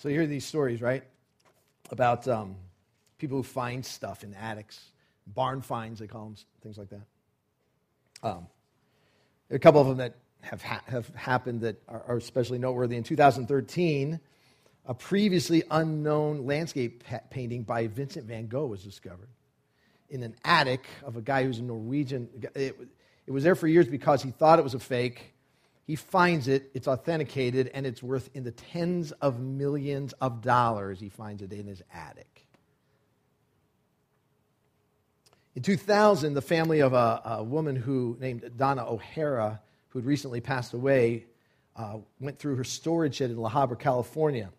So you hear these stories, right? About um, people who find stuff in attics, barn finds, they call them, things like that. Um, a couple of them that have, ha- have happened that are, are especially noteworthy. In 2013, a previously unknown landscape pa- painting by Vincent van Gogh was discovered in an attic of a guy who's a Norwegian. It, it was there for years because he thought it was a fake. He finds it, it's authenticated, and it's worth in the tens of millions of dollars. He finds it in his attic. In 2000, the family of a, a woman who named Donna O'Hara, who had recently passed away, uh, went through her storage shed in La Habra, California,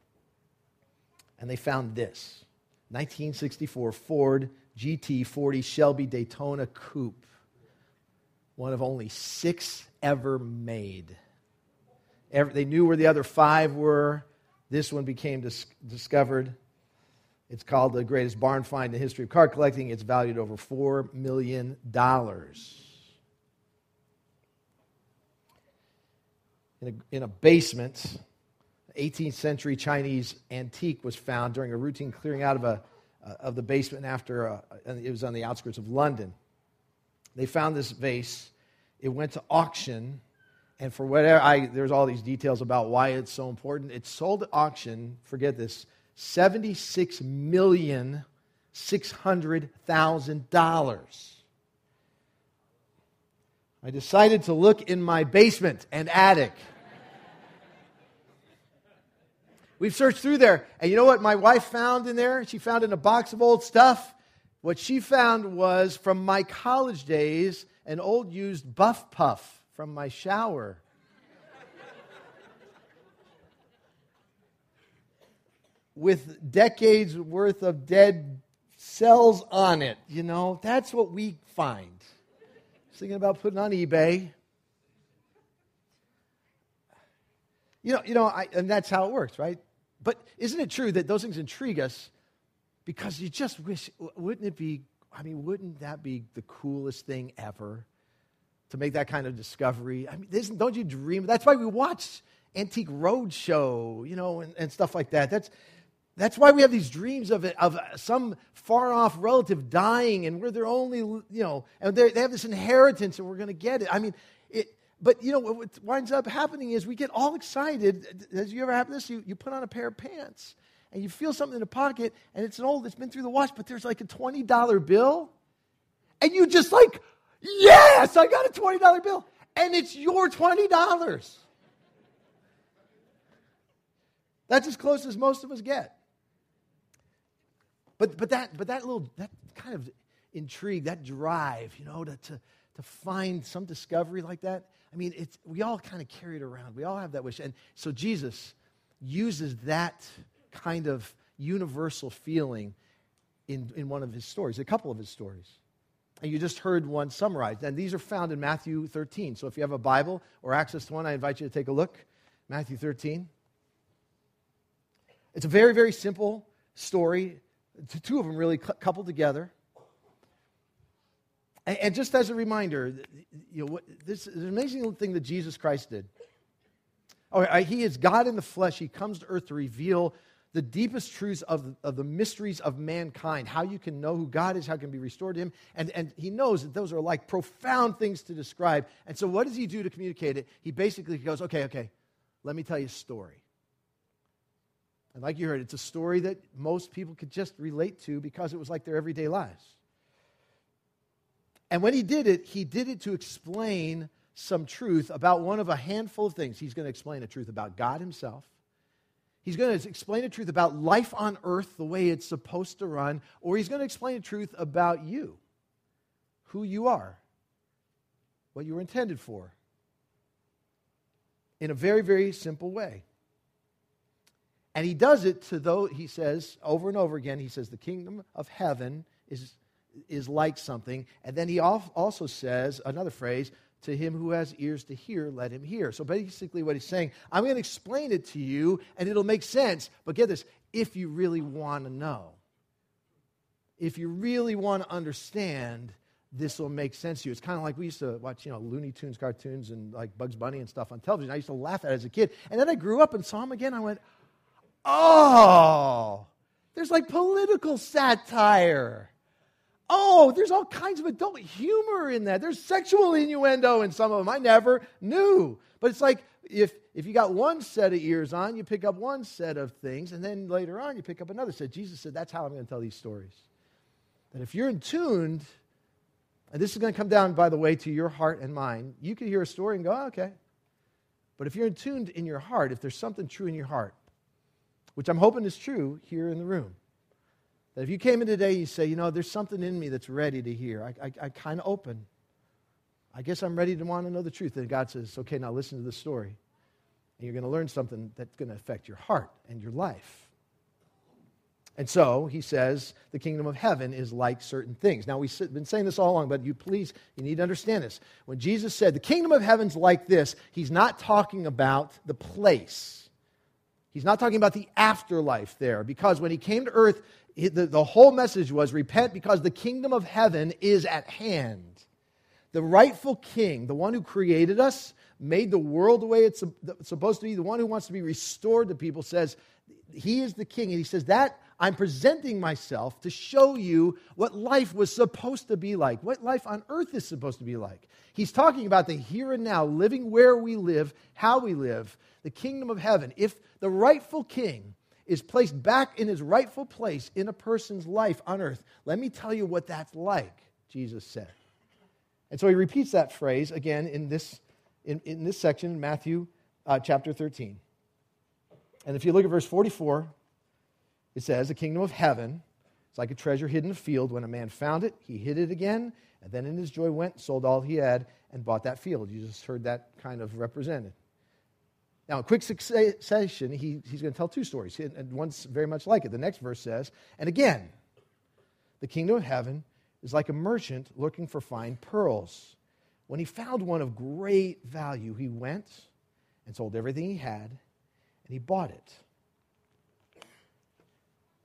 and they found this 1964 Ford GT40 Shelby Daytona Coupe, one of only six ever made. Every, they knew where the other five were. This one became dis- discovered. It's called the greatest barn find in the history of car collecting. It's valued over $4 million. In a, in a basement, 18th century Chinese antique was found during a routine clearing out of, a, uh, of the basement after a, it was on the outskirts of London. They found this vase. It went to auction, and for whatever I, there's all these details about why it's so important. It sold at auction. Forget this. Seventy-six million six hundred thousand dollars. I decided to look in my basement and attic. We've searched through there, and you know what my wife found in there? She found in a box of old stuff. What she found was from my college days an old used buff puff from my shower. With decades worth of dead cells on it. You know, that's what we find. Thinking about putting on eBay. You know, you know, I, and that's how it works, right? But isn't it true that those things intrigue us because you just wish, wouldn't it be, I mean, wouldn't that be the coolest thing ever to make that kind of discovery? I mean, don't you dream? That's why we watch Antique Roadshow, you know, and, and stuff like that. That's, that's why we have these dreams of, it, of uh, some far off relative dying and we're their only, you know, and they have this inheritance and we're going to get it. I mean, it, but you know what winds up happening is we get all excited. Has you ever happened this? You, you put on a pair of pants and you feel something in the pocket and it's an old, it's been through the wash, but there's like a $20 bill. And you just like, yes, I got a $20 bill. And it's your $20. That's as close as most of us get. But, but, that, but that little, that kind of intrigue, that drive, you know, to, to, to find some discovery like that, I mean, it's, we all kind of carry it around. We all have that wish. And so Jesus uses that kind of universal feeling in, in one of his stories, a couple of his stories. And you just heard one summarized. And these are found in Matthew 13. So if you have a Bible or access to one, I invite you to take a look. Matthew 13. It's a very, very simple story. Two of them really coupled together. And, just as a reminder, you know, this is an amazing thing that Jesus Christ did. Oh, he is God in the flesh. He comes to earth to reveal the deepest truths of, of the mysteries of mankind, how you can know who God is, how can be restored to Him. And, and He knows that those are like profound things to describe. And so, what does He do to communicate it? He basically goes, okay, okay, let me tell you a story. And like you heard, it's a story that most people could just relate to because it was like their everyday lives. And when he did it, he did it to explain some truth about one of a handful of things. He's going to explain a truth about God himself. He's going to explain a truth about life on earth the way it's supposed to run, or he's going to explain a truth about you, who you are, what you were intended for, in a very, very simple way. And he does it to those, he says over and over again, he says, the kingdom of heaven is is like something. And then he also says another phrase to him who has ears to hear, let him hear. So basically, what he's saying, I'm going to explain it to you and it'll make sense. But get this if you really want to know, if you really want to understand, this will make sense to you. It's kind of like we used to watch, you know, Looney Tunes cartoons and like Bugs Bunny and stuff on television. I used to laugh at it as a kid. And then I grew up and saw him again. I went, Oh, there's like political satire. Oh, there's all kinds of adult humor in that. There's sexual innuendo in some of them. I never knew. But it's like if, if you got one set of ears on, you pick up one set of things, and then later on you pick up another set. Jesus said, That's how I'm going to tell these stories. That if you're in tuned, and this is going to come down, by the way, to your heart and mind, you can hear a story and go, oh, okay. But if you're in tuned in your heart, if there's something true in your heart, which I'm hoping is true here in the room. That if you came in today, you say, you know, there's something in me that's ready to hear. I, I, I kind of open. I guess I'm ready to want to know the truth. And God says, okay, now listen to the story. And you're going to learn something that's going to affect your heart and your life. And so he says the kingdom of heaven is like certain things. Now, we've been saying this all along, but you please, you need to understand this. When Jesus said the kingdom of heaven's like this, he's not talking about the place. He's not talking about the afterlife there, because when he came to earth, the, the whole message was repent because the kingdom of heaven is at hand. The rightful king, the one who created us, made the world the way it's supposed to be, the one who wants to be restored to people, says, He is the king. And he says, That I'm presenting myself to show you what life was supposed to be like, what life on earth is supposed to be like. He's talking about the here and now, living where we live, how we live, the kingdom of heaven. If the rightful king is placed back in his rightful place in a person's life on earth, let me tell you what that's like, Jesus said. And so he repeats that phrase again in this, in, in this section, Matthew uh, chapter 13. And if you look at verse 44, it says, The kingdom of heaven is like a treasure hidden in a field. When a man found it, he hid it again, and then in his joy went, sold all he had, and bought that field. You just heard that kind of represented. Now, in quick succession, he, he's going to tell two stories, and one's very much like it. The next verse says, And again, the kingdom of heaven is like a merchant looking for fine pearls. When he found one of great value, he went and sold everything he had, and he bought it.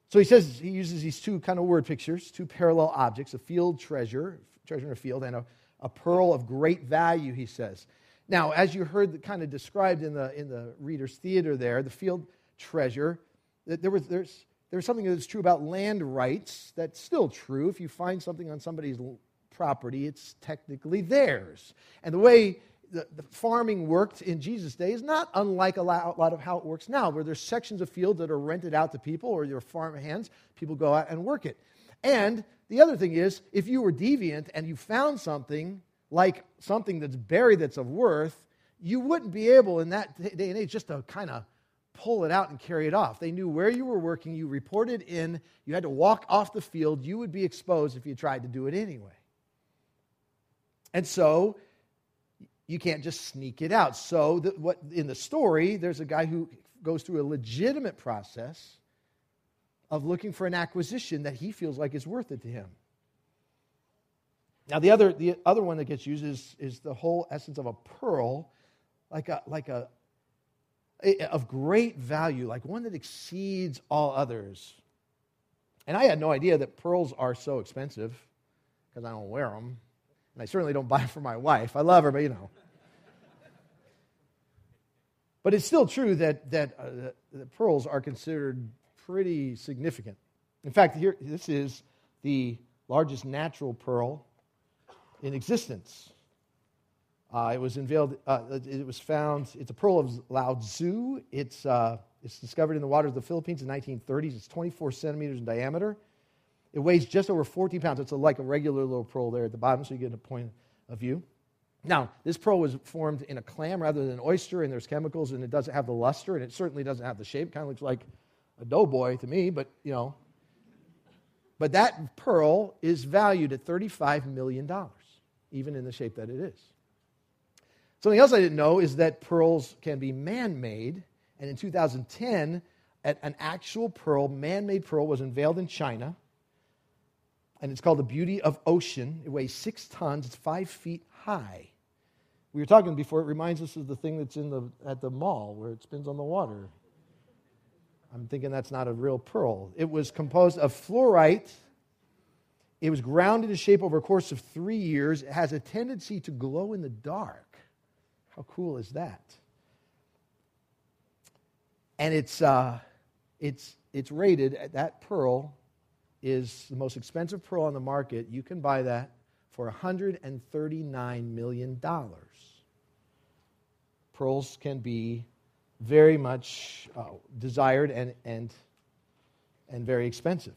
So he says, he uses these two kind of word pictures, two parallel objects a field treasure, treasure in a field, and a, a pearl of great value, he says. Now, as you heard kind of described in the, in the reader's theater there, the field treasure, there was, there's, there's something that's true about land rights that's still true. If you find something on somebody's property, it's technically theirs. And the way the, the, farming worked in Jesus' day is not unlike a lot, a lot, of how it works now, where there's sections of field that are rented out to people or your farm hands, people go out and work it. And the other thing is, if you were deviant and you found something like something that's buried that's of worth, you wouldn't be able in that day and age just to kind of pull it out and carry it off. They knew where you were working, you reported in, you had to walk off the field, you would be exposed if you tried to do it anyway. And so you can't just sneak it out. So, the, what, in the story, there's a guy who goes through a legitimate process of looking for an acquisition that he feels like is worth it to him. Now, the other, the other one that gets used is, is the whole essence of a pearl, like a, like a, a, of great value, like one that exceeds all others. And I had no idea that pearls are so expensive because I don't wear them. And I certainly don't buy for my wife. I love her, but you know. But it's still true that, that uh, the pearls are considered pretty significant. In fact, here, this is the largest natural pearl in existence. Uh, it was unveiled, uh, it was found, it's a pearl of Lao Tzu. It's, uh, it's discovered in the waters of the Philippines in the 1930s. It's 24 centimeters in diameter. It weighs just over 14 pounds. It's a, like a regular little pearl there at the bottom, so you get a point of view. Now, this pearl was formed in a clam rather than an oyster, and there's chemicals, and it doesn't have the luster, and it certainly doesn't have the shape. It kind of looks like a doughboy to me, but you know. But that pearl is valued at $35 million, even in the shape that it is. Something else I didn't know is that pearls can be man made, and in 2010, an actual pearl, man made pearl, was unveiled in China and it's called The Beauty of Ocean. It weighs six tons, it's five feet high. We were talking before, it reminds us of the thing that's in the, at the mall where it spins on the water. I'm thinking that's not a real pearl. It was composed of fluorite. It was ground into shape over a course of three years. It has a tendency to glow in the dark. How cool is that? And it's, uh, it's, it's rated, that pearl is the most expensive pearl on the market. You can buy that for $139 million. Pearls can be very much uh, desired and, and, and very expensive.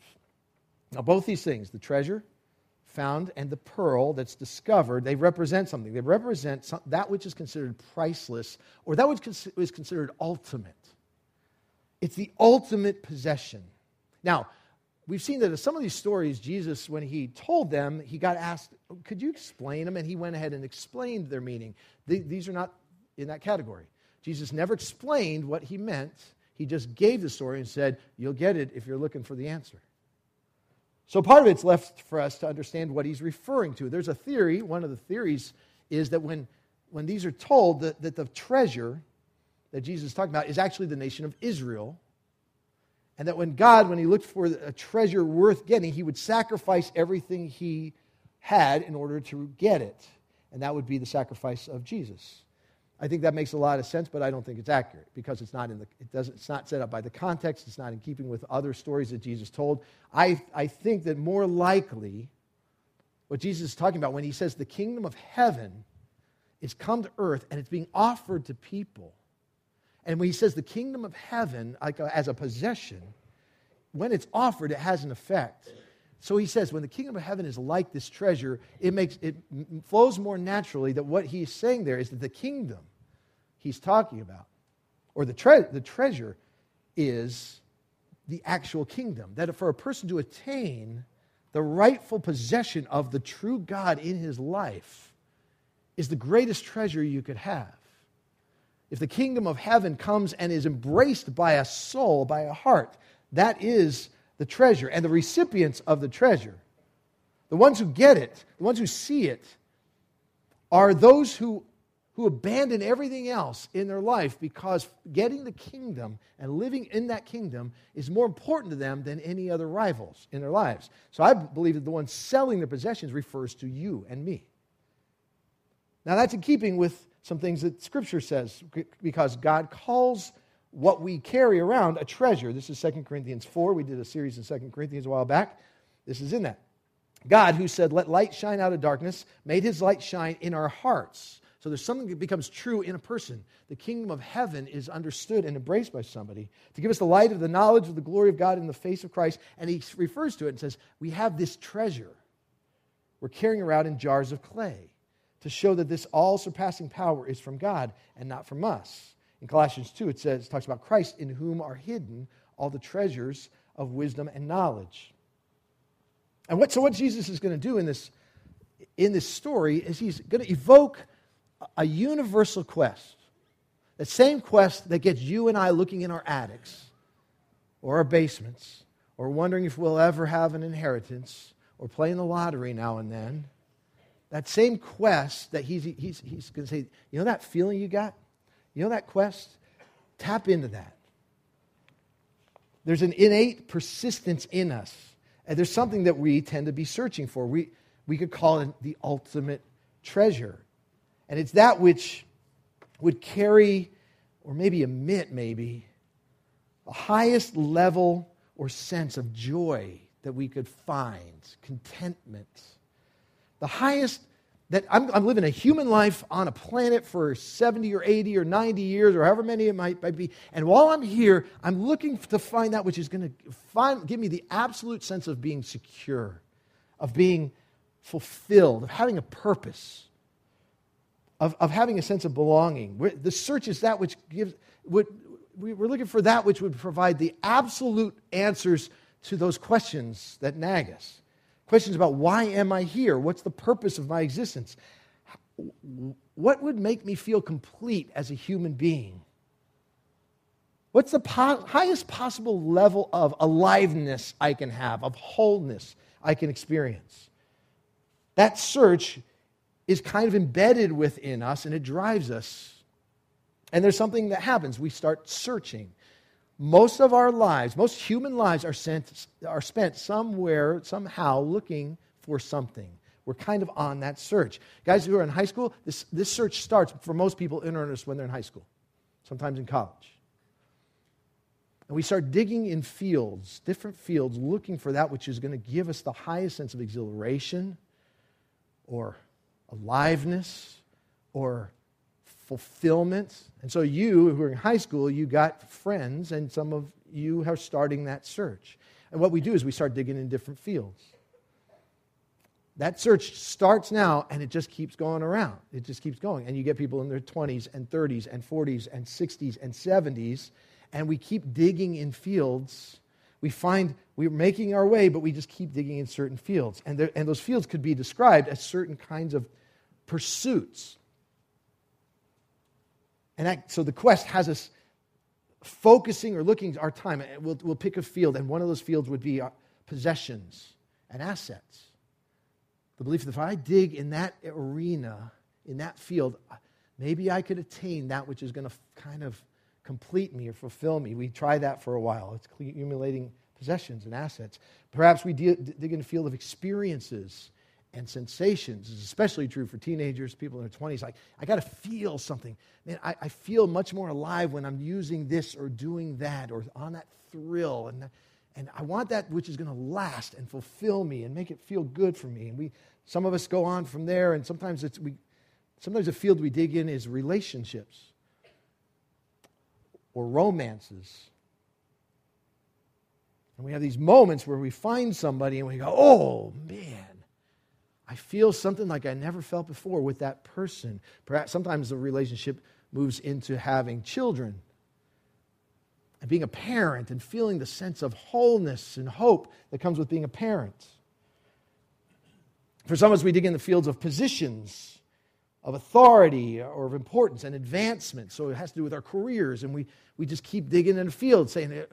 Now, both these things, the treasure found and the pearl that's discovered, they represent something. They represent some, that which is considered priceless or that which is considered ultimate. It's the ultimate possession. Now, we've seen that in some of these stories, Jesus, when he told them, he got asked, Could you explain them? And he went ahead and explained their meaning. These are not in that category. Jesus never explained what he meant. He just gave the story and said, You'll get it if you're looking for the answer. So part of it's left for us to understand what he's referring to. There's a theory, one of the theories is that when, when these are told, that, that the treasure that Jesus is talking about is actually the nation of Israel. And that when God, when he looked for a treasure worth getting, he would sacrifice everything he had in order to get it. And that would be the sacrifice of Jesus. I think that makes a lot of sense, but I don't think it's accurate because it's not in the it doesn't it's not set up by the context. It's not in keeping with other stories that Jesus told. I, I think that more likely what Jesus is talking about when he says the kingdom of heaven is come to earth and it's being offered to people. And when he says the kingdom of heaven like uh, as a possession, when it's offered, it has an effect. So he says, when the kingdom of heaven is like this treasure, it makes it flows more naturally that what he's saying there is that the kingdom he's talking about, or the, tre- the treasure, is the actual kingdom. That for a person to attain the rightful possession of the true God in his life is the greatest treasure you could have. If the kingdom of heaven comes and is embraced by a soul, by a heart, that is the treasure and the recipients of the treasure. The ones who get it, the ones who see it, are those who, who abandon everything else in their life because getting the kingdom and living in that kingdom is more important to them than any other rivals in their lives. So I believe that the one selling their possessions refers to you and me. Now, that's in keeping with some things that Scripture says because God calls what we carry around a treasure. This is 2 Corinthians 4. We did a series in 2 Corinthians a while back. This is in that. God, who said, Let light shine out of darkness, made his light shine in our hearts. So there's something that becomes true in a person. The kingdom of heaven is understood and embraced by somebody to give us the light of the knowledge of the glory of God in the face of Christ. And he refers to it and says, We have this treasure we're carrying around in jars of clay to show that this all surpassing power is from God and not from us. In Colossians 2, it says, it talks about Christ in whom are hidden all the treasures of wisdom and knowledge. And what, so what Jesus is going to do in this, in this story is he's going to evoke a universal quest. The same quest that gets you and I looking in our attics or our basements or wondering if we'll ever have an inheritance or playing the lottery now and then. That same quest that he's, he's, he's going to say, you know that feeling you got? You know that quest? Tap into that. There's an innate persistence in us. And there's something that we tend to be searching for. We, we could call it the ultimate treasure. And it's that which would carry, or maybe emit, maybe, the highest level or sense of joy that we could find, contentment. The highest that I'm, I'm, living a human life on a planet for 70 or 80 or 90 years or however many it might, might be. And while I'm here, I'm looking to find that which is going to give me the absolute sense of being secure, of being fulfilled, of having a purpose, of, of having a sense of belonging. We're, the search is that which gives, we're looking for that which would provide the absolute answers to those questions that nag us. Questions about why am I here? What's the purpose of my existence? What would make me feel complete as a human being? What's the po- highest possible level of aliveness I can have, of wholeness I can experience? That search is kind of embedded within us and it drives us. And there's something that happens. We start searching most of our lives, most human lives are, sent, are spent somewhere, somehow looking for something. We're kind of on that search. Guys who are in high school, this, this search starts for most people in earnest when they're in high school, sometimes in college. And we start digging in fields, different fields, looking for that which is going to give us the highest sense of exhilaration or aliveness or fulfillment. And so, you who are in high school, you got friends, and some of you are starting that search. And what we do is we start digging in different fields. That search starts now and it just keeps going around. It just keeps going. And you get people in their 20s and 30s and 40s and 60s and 70s, and we keep digging in fields. We find we're making our way, but we just keep digging in certain fields. And, there, and those fields could be described as certain kinds of pursuits. And that, so the quest has us focusing or looking our time. We'll, we'll pick a field, and one of those fields would be possessions and assets. The belief that if I dig in that arena, in that field, maybe I could attain that which is going to kind of complete me or fulfill me. We try that for a while. It's accumulating possessions and assets. Perhaps we dig in a field of experiences and sensations. is especially true for teenagers, people in their 20s. Like, I got to feel something. Man, I, I, feel much more alive when I'm using this or doing that or on that thrill. And, and I want that which is going to last and fulfill me and make it feel good for me. And we, some of us go on from there, and sometimes it's, we, sometimes the field we dig in is relationships or romances. And we have these moments where we find somebody and we go, oh man, I feel something like I never felt before with that person. Perhaps sometimes the relationship moves into having children and being a parent and feeling the sense of wholeness and hope that comes with being a parent. For some of us, we dig in the fields of positions, of authority, or of importance and advancement. So it has to do with our careers, and we, we just keep digging in the field, saying,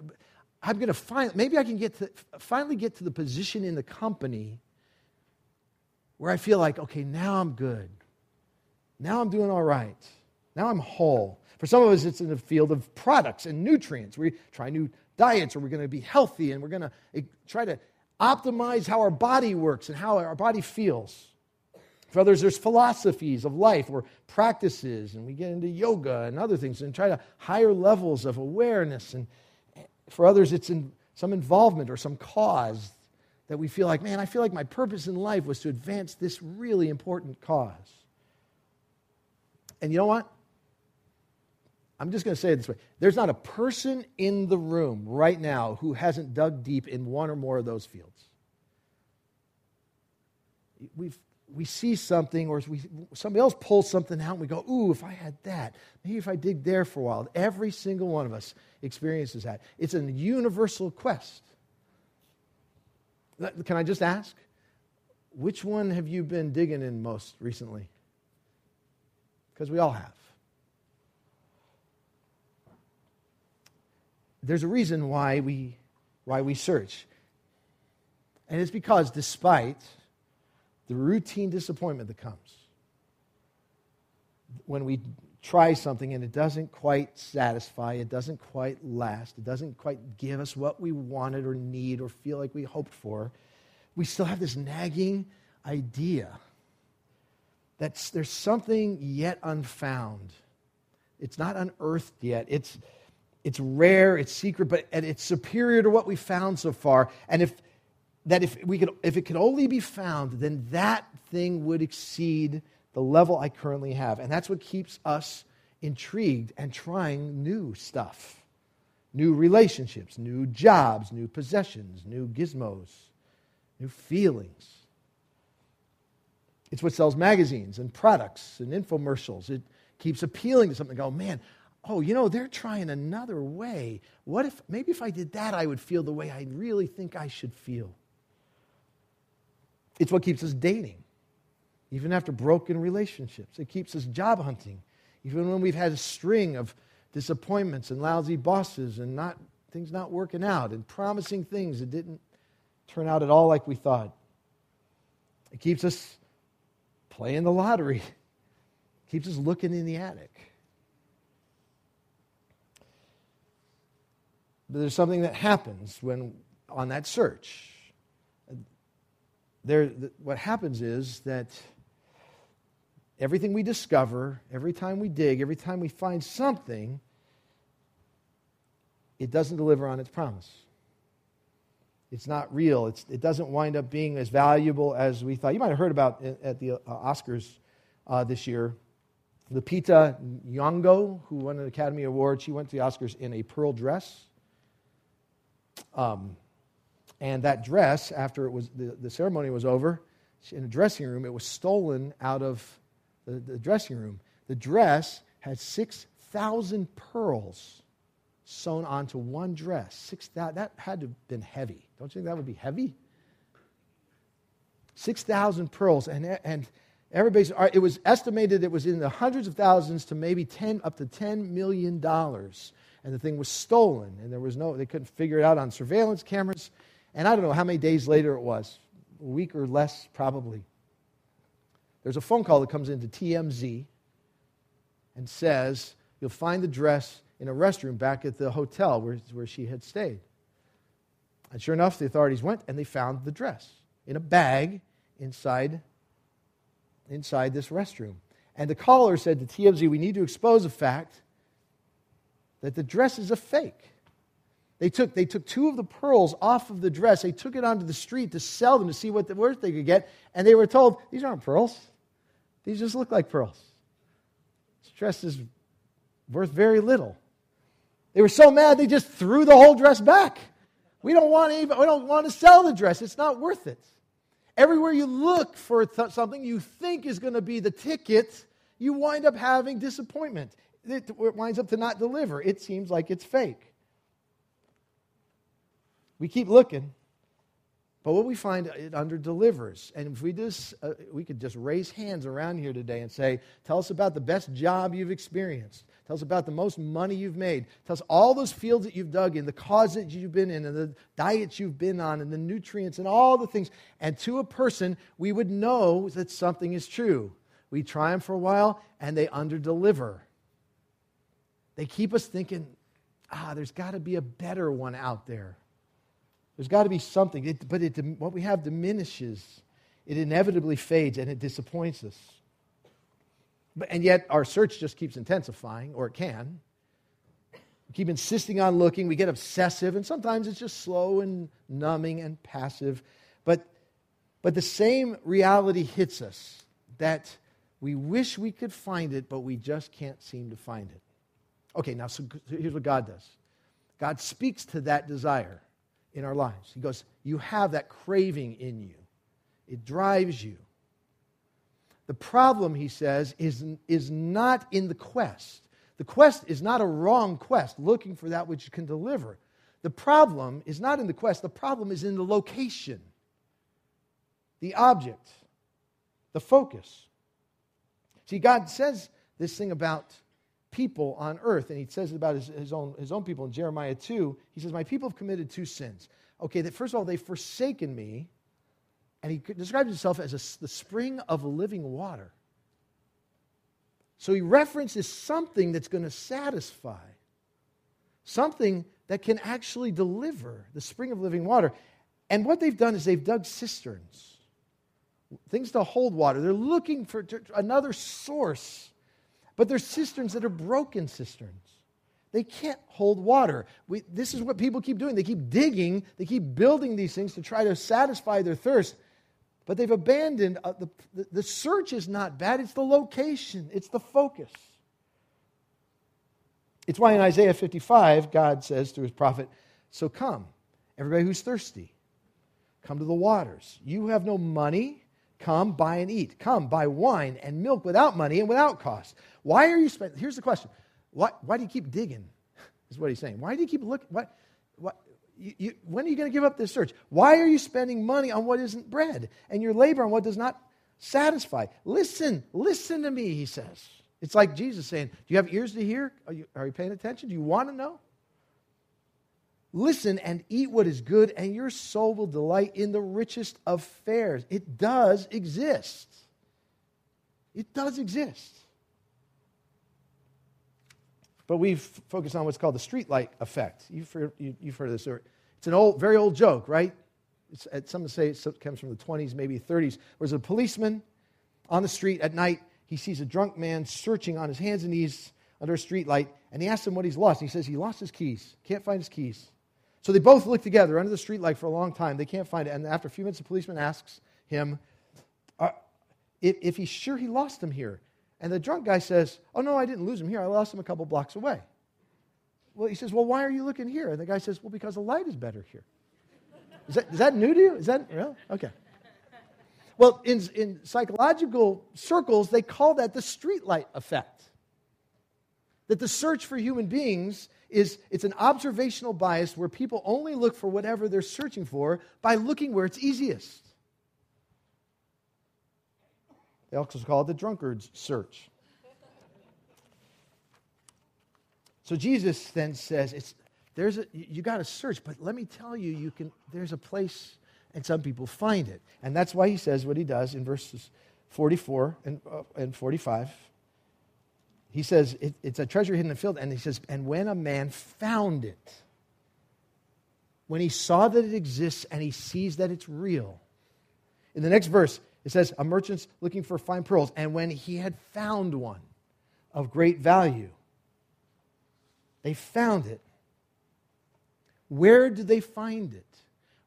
I'm going to find, maybe I can get to, finally get to the position in the company where I feel like, okay, now I'm good. Now I'm doing all right. Now I'm whole. For some of us, it's in the field of products and nutrients. We try new diets, or we're going to be healthy, and we're going to eh, try to optimize how our body works and how our body feels. For others, there's philosophies of life or practices, and we get into yoga and other things and try to higher levels of awareness. And eh, for others, it's in some involvement or some cause that we feel like, man, I feel like my purpose in life was to advance this really important cause. And you know what? I'm just going to say it this way there's not a person in the room right now who hasn't dug deep in one or more of those fields. we we see something or we, somebody else pulls something out and we go, ooh, if I had that, maybe if I dig there for a while. Every single one of us experiences that. It's a universal quest. Can I just ask? Which one have you been digging in most recently? Because we all have. There's a reason why we, why we search. And it's because, despite the routine disappointment that comes when we try something and it doesn't quite satisfy, it doesn't quite last, it doesn't quite give us what we wanted or need or feel like we hoped for, we still have this nagging idea that there's something yet unfound. It's not unearthed yet. It's, it's rare, it's secret, but and it's superior to what we found so far. And if that if we could if it could only be found, then that thing would exceed the level I currently have. And that's what keeps us intrigued and trying new stuff new relationships, new jobs, new possessions, new gizmos, new feelings. It's what sells magazines and products and infomercials. It keeps appealing to something. Go, man, oh, you know, they're trying another way. What if, maybe if I did that, I would feel the way I really think I should feel? It's what keeps us dating even after broken relationships. It keeps us job hunting, even when we've had a string of disappointments and lousy bosses and not, things not working out and promising things that didn't turn out at all like we thought. It keeps us playing the lottery, it keeps us looking in the attic. But there's something that happens when on that search. There, what happens is that everything we discover, every time we dig, every time we find something, it doesn't deliver on its promise. It's not real. It's, it doesn't wind up being as valuable as we thought. You might have heard about at the uh, Oscars uh, this year. Lupita Nyong'o, who won an Academy Award, she went to the Oscars in a pearl dress. Um, and that dress, after it was the, the ceremony was over, in a dressing room, it was stolen out of the, the dressing room. The dress had 6,000 pearls sewn onto one dress. Six, that, that had to have been heavy. Don't you think that would be heavy? 6,000 pearls. And, and everybody's, it was estimated it was in the hundreds of thousands to maybe 10, up to $10 million. And the thing was stolen. And there was no, they couldn't figure it out on surveillance cameras. And I don't know how many days later it was, a week or less probably. There's a phone call that comes into TMZ and says, You'll find the dress in a restroom back at the hotel where, where she had stayed. And sure enough, the authorities went and they found the dress in a bag inside, inside this restroom. And the caller said to TMZ, We need to expose the fact that the dress is a fake. They took, they took two of the pearls off of the dress. They took it onto the street to sell them to see what the worth they could get. And they were told, These aren't pearls. These just look like pearls. This dress is worth very little. They were so mad they just threw the whole dress back. We don't want to even, we don't want to sell the dress. It's not worth it. Everywhere you look for th- something you think is going to be the ticket, you wind up having disappointment. It winds up to not deliver. It seems like it's fake. We keep looking, but what we find it under delivers. And if we just uh, we could just raise hands around here today and say, "Tell us about the best job you've experienced. Tell us about the most money you've made. Tell us all those fields that you've dug in, the causes that you've been in, and the diets you've been on, and the nutrients, and all the things. And to a person, we would know that something is true. We try them for a while, and they underdeliver. They keep us thinking, ah, there's got to be a better one out there. There's got to be something. It, but it, what we have diminishes, it inevitably fades, and it disappoints us. But, and yet, our search just keeps intensifying, or it can. We keep insisting on looking. We get obsessive, and sometimes it's just slow and numbing and passive. But, but the same reality hits us that we wish we could find it, but we just can't seem to find it. Okay, now, so here's what God does God speaks to that desire in our lives. He goes, You have that craving in you, it drives you. The problem, he says, is, is not in the quest. The quest is not a wrong quest, looking for that which can deliver. The problem is not in the quest, the problem is in the location, the object, the focus. See, God says this thing about people on earth, and he says about his, his, own, his own people in Jeremiah 2. He says, My people have committed two sins. Okay, that first of all, they've forsaken me and he describes himself as a, the spring of living water. So he references something that's going to satisfy, something that can actually deliver the spring of living water. And what they've done is they've dug cisterns, things to hold water. They're looking for another source, but they're cisterns that are broken cisterns. They can't hold water. We, this is what people keep doing. They keep digging, they keep building these things to try to satisfy their thirst. But they've abandoned, uh, the, the, the search is not bad, it's the location, it's the focus. It's why in Isaiah 55, God says to his prophet, So come, everybody who's thirsty, come to the waters. You have no money, come buy and eat. Come buy wine and milk without money and without cost. Why are you spending? Here's the question why, why do you keep digging? Is what he's saying. Why do you keep looking? What, what, you, you, when are you going to give up this search? Why are you spending money on what isn't bread and your labor on what does not satisfy? Listen, listen to me, he says. It's like Jesus saying, Do you have ears to hear? Are you, are you paying attention? Do you want to know? Listen and eat what is good, and your soul will delight in the richest of fares. It does exist. It does exist. But we've focused on what's called the streetlight effect. You've heard, you, have heard of this. It's an old, very old joke, right? It's, some say it comes from the 20s, maybe 30s. There's a policeman on the street at night. He sees a drunk man searching on his hands and knees under a streetlight, and he asks him what he's lost. He says he lost his keys, can't find his keys. So they both look together under the street light for a long time. They can't find it. And after a few minutes, the policeman asks him uh, if, he's sure he lost them here. And the drunk guy says, Oh, no, I didn't lose him here. I lost him a couple blocks away. Well, he says, Well, why are you looking here? And the guy says, Well, because the light is better here. Is that, is that new to you? Is that real? Okay. Well, in, in psychological circles, they call that the streetlight effect. That the search for human beings is it's an observational bias where people only look for whatever they're searching for by looking where it's easiest. They also call it the drunkard's search. So Jesus then says, it's, there's a, you got to search, but let me tell you, you can, there's a place, and some people find it. And that's why he says what he does in verses 44 and, uh, and 45. He says, it, it's a treasure hidden in the field, and he says, and when a man found it, when he saw that it exists and he sees that it's real. In the next verse, it says, A merchant's looking for fine pearls, and when he had found one of great value, they found it. Where do they find it?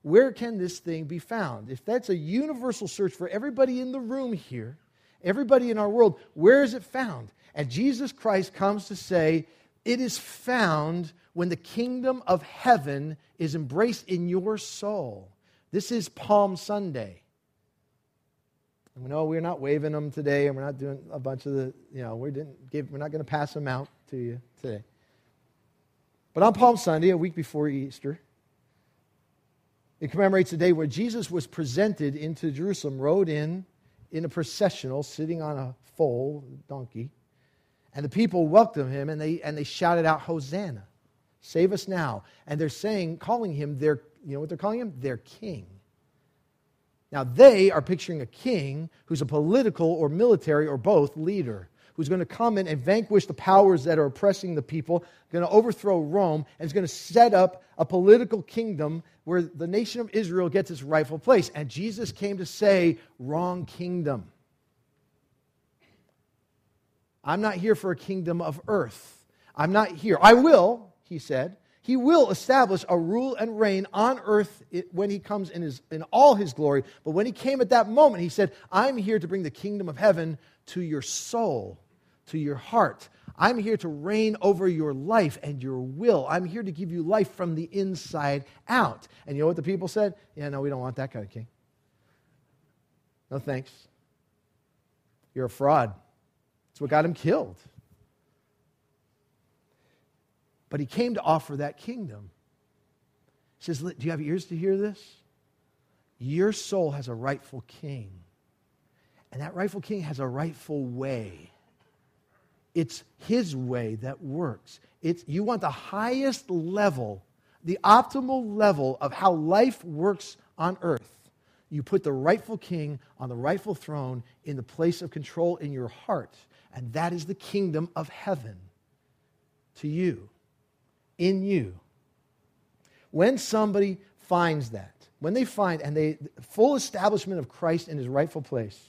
Where can this thing be found? If that's a universal search for everybody in the room here, everybody in our world, where is it found? And Jesus Christ comes to say, It is found when the kingdom of heaven is embraced in your soul. This is Palm Sunday. And we know we're not waving them today, and we're not doing a bunch of the, you know, we didn't give, we're not going to pass them out to you today. But on Palm Sunday, a week before Easter, it commemorates the day where Jesus was presented into Jerusalem, rode in in a processional, sitting on a foal, donkey. And the people welcomed him and they, and they shouted out, Hosanna, save us now. And they're saying, calling him their, you know what they're calling him? Their king. Now, they are picturing a king who's a political or military or both leader, who's going to come in and vanquish the powers that are oppressing the people, going to overthrow Rome, and is going to set up a political kingdom where the nation of Israel gets its rightful place. And Jesus came to say, wrong kingdom. I'm not here for a kingdom of earth. I'm not here. I will, he said, he will establish a rule and reign on earth when he comes in, his, in all his glory. But when he came at that moment, he said, I'm here to bring the kingdom of heaven to your soul, to your heart. I'm here to reign over your life and your will. I'm here to give you life from the inside out. And you know what the people said? Yeah, no, we don't want that kind of king. No thanks. You're a fraud. It's what got him killed. But he came to offer that kingdom. He says, Do you have ears to hear this? Your soul has a rightful king. And that rightful king has a rightful way. It's his way that works. It's, you want the highest level, the optimal level of how life works on earth. You put the rightful king on the rightful throne in the place of control in your heart. And that is the kingdom of heaven to you in you. When somebody finds that, when they find and they full establishment of Christ in his rightful place,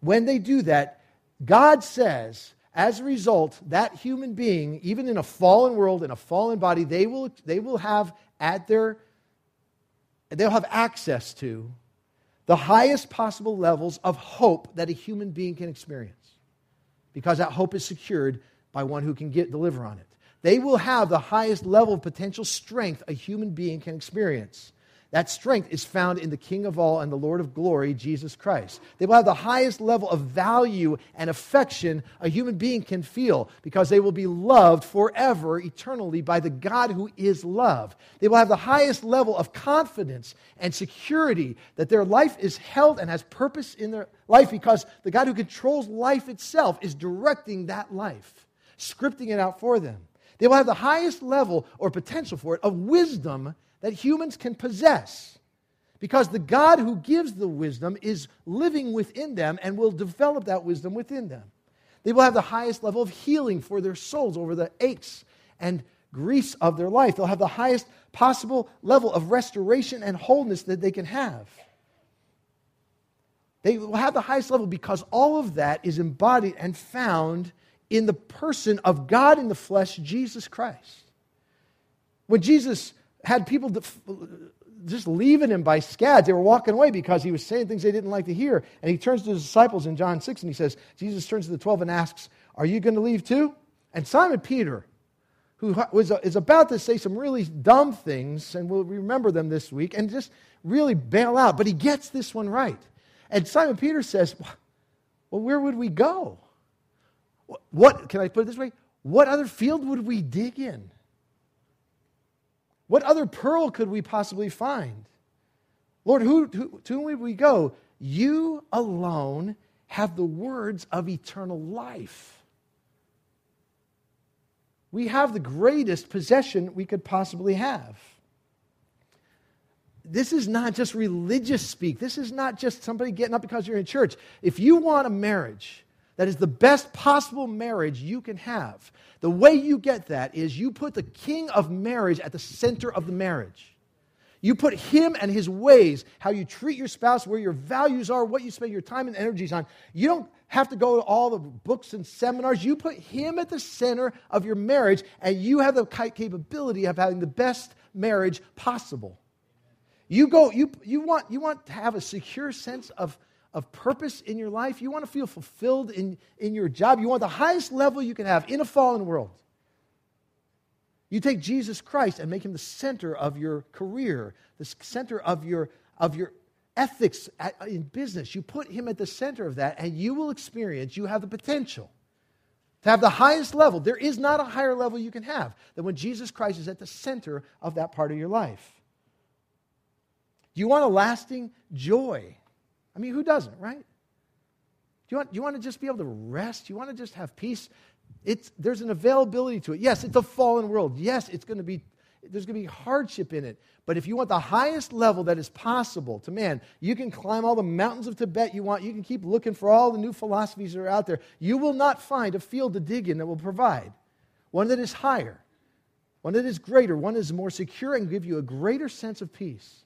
when they do that, God says, as a result, that human being, even in a fallen world, in a fallen body, they will, they will have at their they'll have access to the highest possible levels of hope that a human being can experience. Because that hope is secured by one who can get deliver on it they will have the highest level of potential strength a human being can experience. That strength is found in the King of all and the Lord of glory, Jesus Christ. They will have the highest level of value and affection a human being can feel because they will be loved forever, eternally by the God who is love. They will have the highest level of confidence and security that their life is held and has purpose in their life because the God who controls life itself is directing that life, scripting it out for them. They will have the highest level or potential for it of wisdom that humans can possess. Because the God who gives the wisdom is living within them and will develop that wisdom within them. They will have the highest level of healing for their souls over the aches and griefs of their life. They'll have the highest possible level of restoration and wholeness that they can have. They will have the highest level because all of that is embodied and found in the person of God in the flesh, Jesus Christ. When Jesus had people just leaving him by scads, they were walking away because he was saying things they didn't like to hear. And he turns to his disciples in John 6 and he says, Jesus turns to the 12 and asks, Are you going to leave too? And Simon Peter, who was, is about to say some really dumb things, and we'll remember them this week, and just really bail out, but he gets this one right. And Simon Peter says, Well, where would we go? What, can I put it this way? What other field would we dig in? What other pearl could we possibly find? Lord, who, who, to whom would we go? You alone have the words of eternal life. We have the greatest possession we could possibly have. This is not just religious speak. This is not just somebody getting up because you're in church. If you want a marriage, that is the best possible marriage you can have. The way you get that is you put the king of marriage at the center of the marriage. You put him and his ways, how you treat your spouse, where your values are, what you spend your time and energies on. You don't have to go to all the books and seminars. You put him at the center of your marriage, and you have the capability of having the best marriage possible. You go, you, you, want, you want to have a secure sense of of purpose in your life, you want to feel fulfilled in, in your job, you want the highest level you can have in a fallen world. You take Jesus Christ and make him the center of your career, the center of your, of your ethics at, in business. You put him at the center of that, and you will experience, you have the potential to have the highest level. There is not a higher level you can have than when Jesus Christ is at the center of that part of your life. You want a lasting joy? I mean, who doesn't, right? Do you want, do you want to just be able to rest? Do you want to just have peace? It's, there's an availability to it. Yes, it's a fallen world. Yes, it's going to be, there's going to be hardship in it. But if you want the highest level that is possible to man, you can climb all the mountains of Tibet you want. You can keep looking for all the new philosophies that are out there. You will not find a field to dig in that will provide one that is higher, one that is greater, one that is more secure and give you a greater sense of peace.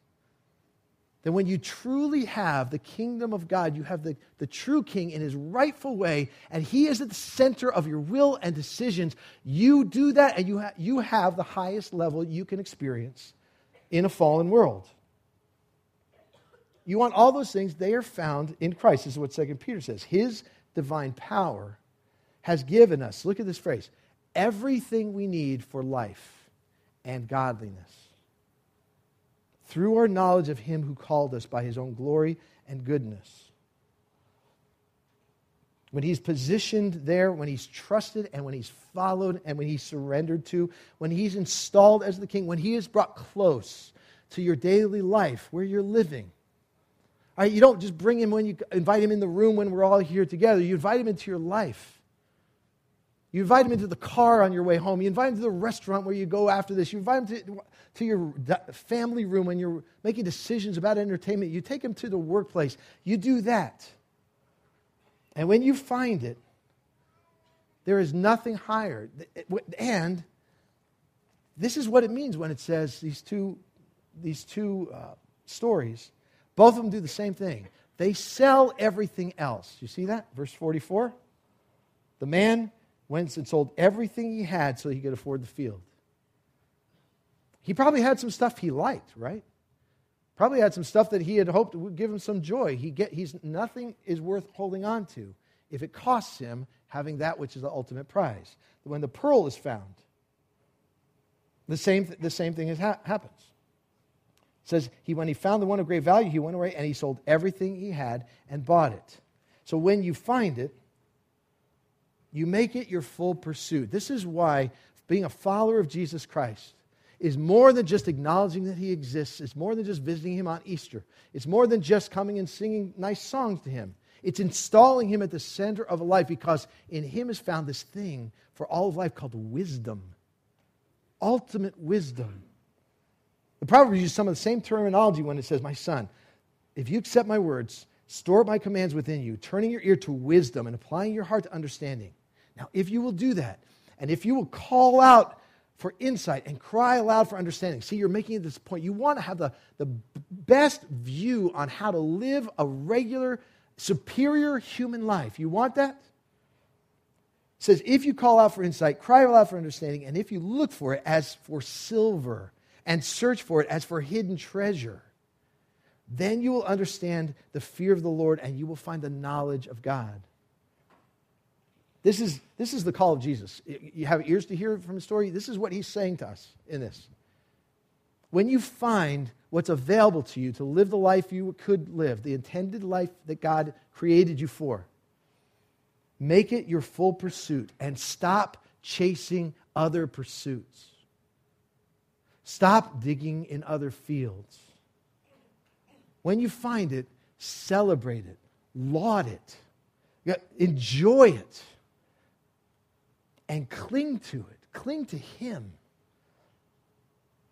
That when you truly have the kingdom of God, you have the, the true king in his rightful way, and he is at the center of your will and decisions, you do that and you, ha- you have the highest level you can experience in a fallen world. You want all those things, they are found in Christ. This is what 2 Peter says. His divine power has given us, look at this phrase, everything we need for life and godliness through our knowledge of Him who called us by His own glory and goodness. When He's positioned there, when He's trusted, and when He's followed, and when He's surrendered to, when He's installed as the King, when He is brought close to your daily life where you're living. Right, you don't just bring Him when you invite Him in the room when we're all here together, you invite Him into your life. You invite him into the car on your way home. You invite him to the restaurant where you go after this. You invite him to, to your family room when you're making decisions about entertainment. You take him to the workplace. You do that. And when you find it, there is nothing higher. And this is what it means when it says these two, these two uh, stories. Both of them do the same thing. They sell everything else. You see that? Verse 44. The man went and sold everything he had so he could afford the field. He probably had some stuff he liked, right? Probably had some stuff that he had hoped would give him some joy. He get, he's, nothing is worth holding on to if it costs him having that which is the ultimate prize. When the pearl is found, the same, the same thing ha- happens. It says, he, when he found the one of great value, he went away and he sold everything he had and bought it. So when you find it, you make it your full pursuit. This is why being a follower of Jesus Christ is more than just acknowledging that he exists. It's more than just visiting him on Easter. It's more than just coming and singing nice songs to him. It's installing him at the center of a life because in him is found this thing for all of life called wisdom. Ultimate wisdom. The Proverbs use some of the same terminology when it says, My son, if you accept my words, store my commands within you, turning your ear to wisdom and applying your heart to understanding now, if you will do that, and if you will call out for insight and cry aloud for understanding, see, you're making it this point. You want to have the, the best view on how to live a regular, superior human life. You want that? says, If you call out for insight, cry aloud for understanding, and if you look for it as for silver and search for it as for hidden treasure, then you will understand the fear of the Lord and you will find the knowledge of God. This is, this is the call of Jesus. You have ears to hear from his story. This is what he's saying to us in this. When you find what's available to you to live the life you could live, the intended life that God created you for, Make it your full pursuit and stop chasing other pursuits. Stop digging in other fields. When you find it, celebrate it, laud it, enjoy it, and cling to it. Cling to Him.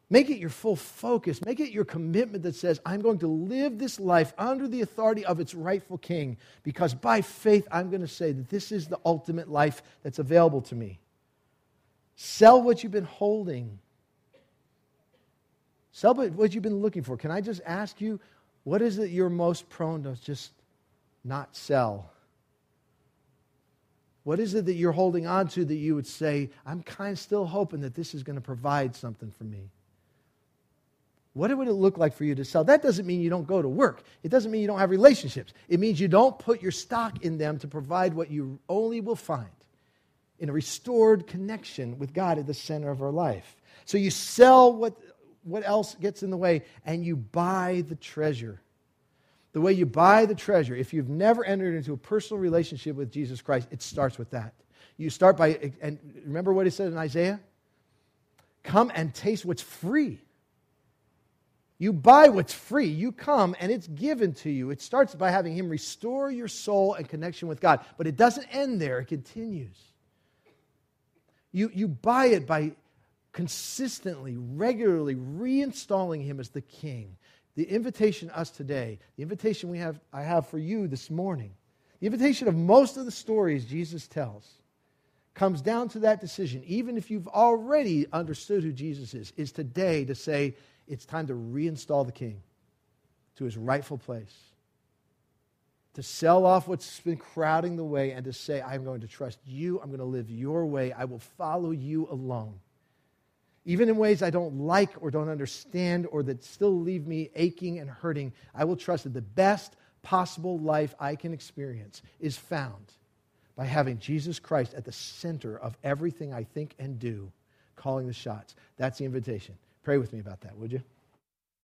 Make it your full focus. Make it your commitment that says, I'm going to live this life under the authority of its rightful king because by faith I'm going to say that this is the ultimate life that's available to me. Sell what you've been holding. Sell what you've been looking for. Can I just ask you, what is it you're most prone to just not sell? What is it that you're holding on to that you would say, I'm kind of still hoping that this is going to provide something for me? What would it look like for you to sell? That doesn't mean you don't go to work. It doesn't mean you don't have relationships. It means you don't put your stock in them to provide what you only will find in a restored connection with God at the center of our life. So you sell what, what else gets in the way and you buy the treasure. The way you buy the treasure, if you've never entered into a personal relationship with Jesus Christ, it starts with that. You start by, and remember what he said in Isaiah? Come and taste what's free. You buy what's free. You come and it's given to you. It starts by having Him restore your soul and connection with God. But it doesn't end there, it continues. You, you buy it by consistently, regularly reinstalling Him as the King. The invitation us today, the invitation we have, I have for you this morning, the invitation of most of the stories Jesus tells comes down to that decision, even if you've already understood who Jesus is, is today to say, it's time to reinstall the king to his rightful place. To sell off what's been crowding the way and to say, I'm going to trust you. I'm going to live your way. I will follow you alone. Even in ways I don't like or don't understand or that still leave me aching and hurting, I will trust that the best possible life I can experience is found by having Jesus Christ at the center of everything I think and do, calling the shots. That's the invitation. Pray with me about that, would you?